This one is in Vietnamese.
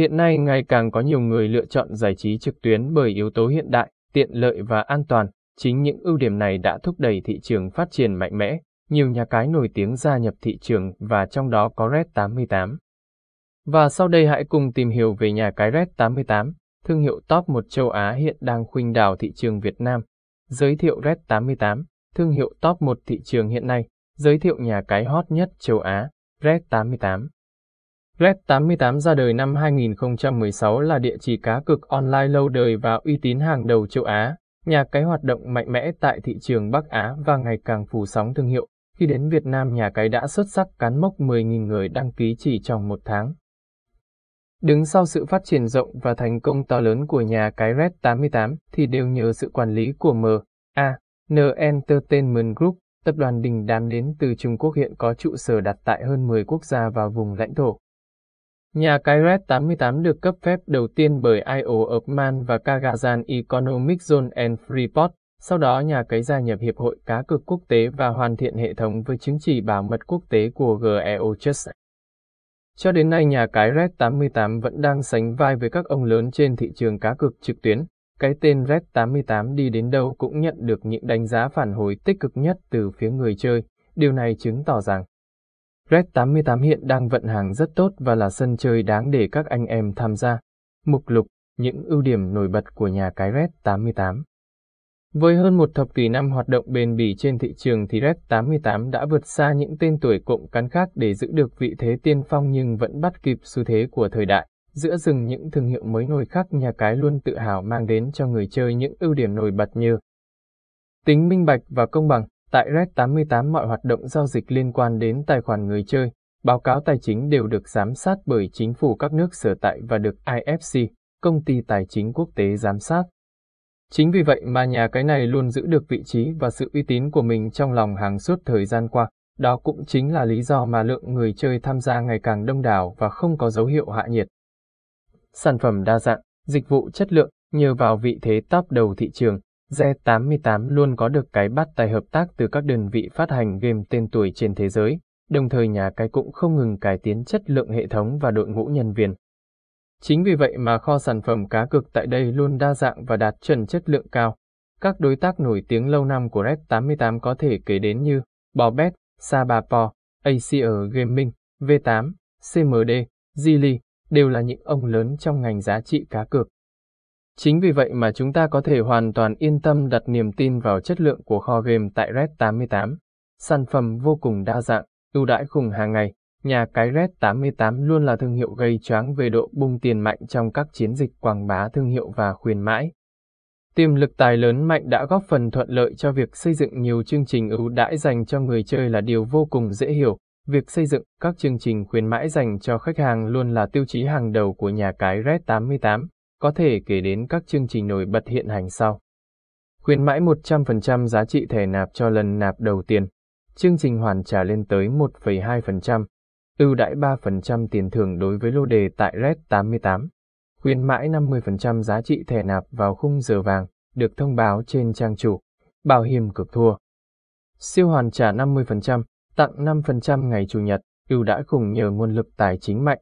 Hiện nay ngày càng có nhiều người lựa chọn giải trí trực tuyến bởi yếu tố hiện đại, tiện lợi và an toàn. Chính những ưu điểm này đã thúc đẩy thị trường phát triển mạnh mẽ, nhiều nhà cái nổi tiếng gia nhập thị trường và trong đó có Red 88. Và sau đây hãy cùng tìm hiểu về nhà cái Red 88, thương hiệu top 1 châu Á hiện đang khuynh đảo thị trường Việt Nam. Giới thiệu Red 88, thương hiệu top 1 thị trường hiện nay, giới thiệu nhà cái hot nhất châu Á, Red 88. Red 88 ra đời năm 2016 là địa chỉ cá cực online lâu đời và uy tín hàng đầu châu Á, nhà cái hoạt động mạnh mẽ tại thị trường Bắc Á và ngày càng phủ sóng thương hiệu. Khi đến Việt Nam nhà cái đã xuất sắc cán mốc 10.000 người đăng ký chỉ trong một tháng. Đứng sau sự phát triển rộng và thành công to lớn của nhà cái Red 88 thì đều nhờ sự quản lý của M. A. N Entertainment Group, tập đoàn đình đám đến từ Trung Quốc hiện có trụ sở đặt tại hơn 10 quốc gia và vùng lãnh thổ. Nhà cái Red 88 được cấp phép đầu tiên bởi IO of Man và Kagazan Economic Zone and Freeport. Sau đó, nhà cái gia nhập Hiệp hội Cá cược Quốc tế và hoàn thiện hệ thống với chứng chỉ bảo mật quốc tế của GEO Trust. Cho đến nay, nhà cái Red 88 vẫn đang sánh vai với các ông lớn trên thị trường cá cược trực tuyến. Cái tên Red 88 đi đến đâu cũng nhận được những đánh giá phản hồi tích cực nhất từ phía người chơi. Điều này chứng tỏ rằng Red 88 hiện đang vận hành rất tốt và là sân chơi đáng để các anh em tham gia. Mục lục, những ưu điểm nổi bật của nhà cái Red 88 Với hơn một thập kỷ năm hoạt động bền bỉ trên thị trường thì Red 88 đã vượt xa những tên tuổi cộng cán khác để giữ được vị thế tiên phong nhưng vẫn bắt kịp xu thế của thời đại. Giữa rừng những thương hiệu mới nổi khác nhà cái luôn tự hào mang đến cho người chơi những ưu điểm nổi bật như tính minh bạch và công bằng, Tại Red 88 mọi hoạt động giao dịch liên quan đến tài khoản người chơi, báo cáo tài chính đều được giám sát bởi chính phủ các nước sở tại và được IFC, công ty tài chính quốc tế giám sát. Chính vì vậy mà nhà cái này luôn giữ được vị trí và sự uy tín của mình trong lòng hàng suốt thời gian qua. Đó cũng chính là lý do mà lượng người chơi tham gia ngày càng đông đảo và không có dấu hiệu hạ nhiệt. Sản phẩm đa dạng, dịch vụ chất lượng, nhờ vào vị thế top đầu thị trường, Z88 luôn có được cái bắt tay hợp tác từ các đơn vị phát hành game tên tuổi trên thế giới, đồng thời nhà cái cũng không ngừng cải tiến chất lượng hệ thống và đội ngũ nhân viên. Chính vì vậy mà kho sản phẩm cá cược tại đây luôn đa dạng và đạt chuẩn chất lượng cao. Các đối tác nổi tiếng lâu năm của Red88 có thể kể đến như Bobet, Sabapo, ACR Gaming, V8, CMD, Zili đều là những ông lớn trong ngành giá trị cá cược. Chính vì vậy mà chúng ta có thể hoàn toàn yên tâm đặt niềm tin vào chất lượng của kho game tại Red 88. Sản phẩm vô cùng đa dạng, ưu đãi khủng hàng ngày. Nhà cái Red 88 luôn là thương hiệu gây choáng về độ bung tiền mạnh trong các chiến dịch quảng bá thương hiệu và khuyến mãi. Tiềm lực tài lớn mạnh đã góp phần thuận lợi cho việc xây dựng nhiều chương trình ưu đãi dành cho người chơi là điều vô cùng dễ hiểu. Việc xây dựng các chương trình khuyến mãi dành cho khách hàng luôn là tiêu chí hàng đầu của nhà cái Red 88. Có thể kể đến các chương trình nổi bật hiện hành sau. Khuyến mãi 100% giá trị thẻ nạp cho lần nạp đầu tiên. Chương trình hoàn trả lên tới 1,2%. Ưu đãi 3% tiền thưởng đối với lô đề tại Red 88. Khuyến mãi 50% giá trị thẻ nạp vào khung giờ vàng, được thông báo trên trang chủ. Bảo hiểm cực thua. Siêu hoàn trả 50%, tặng 5% ngày Chủ nhật, ưu đãi khủng nhờ nguồn lực tài chính mạnh.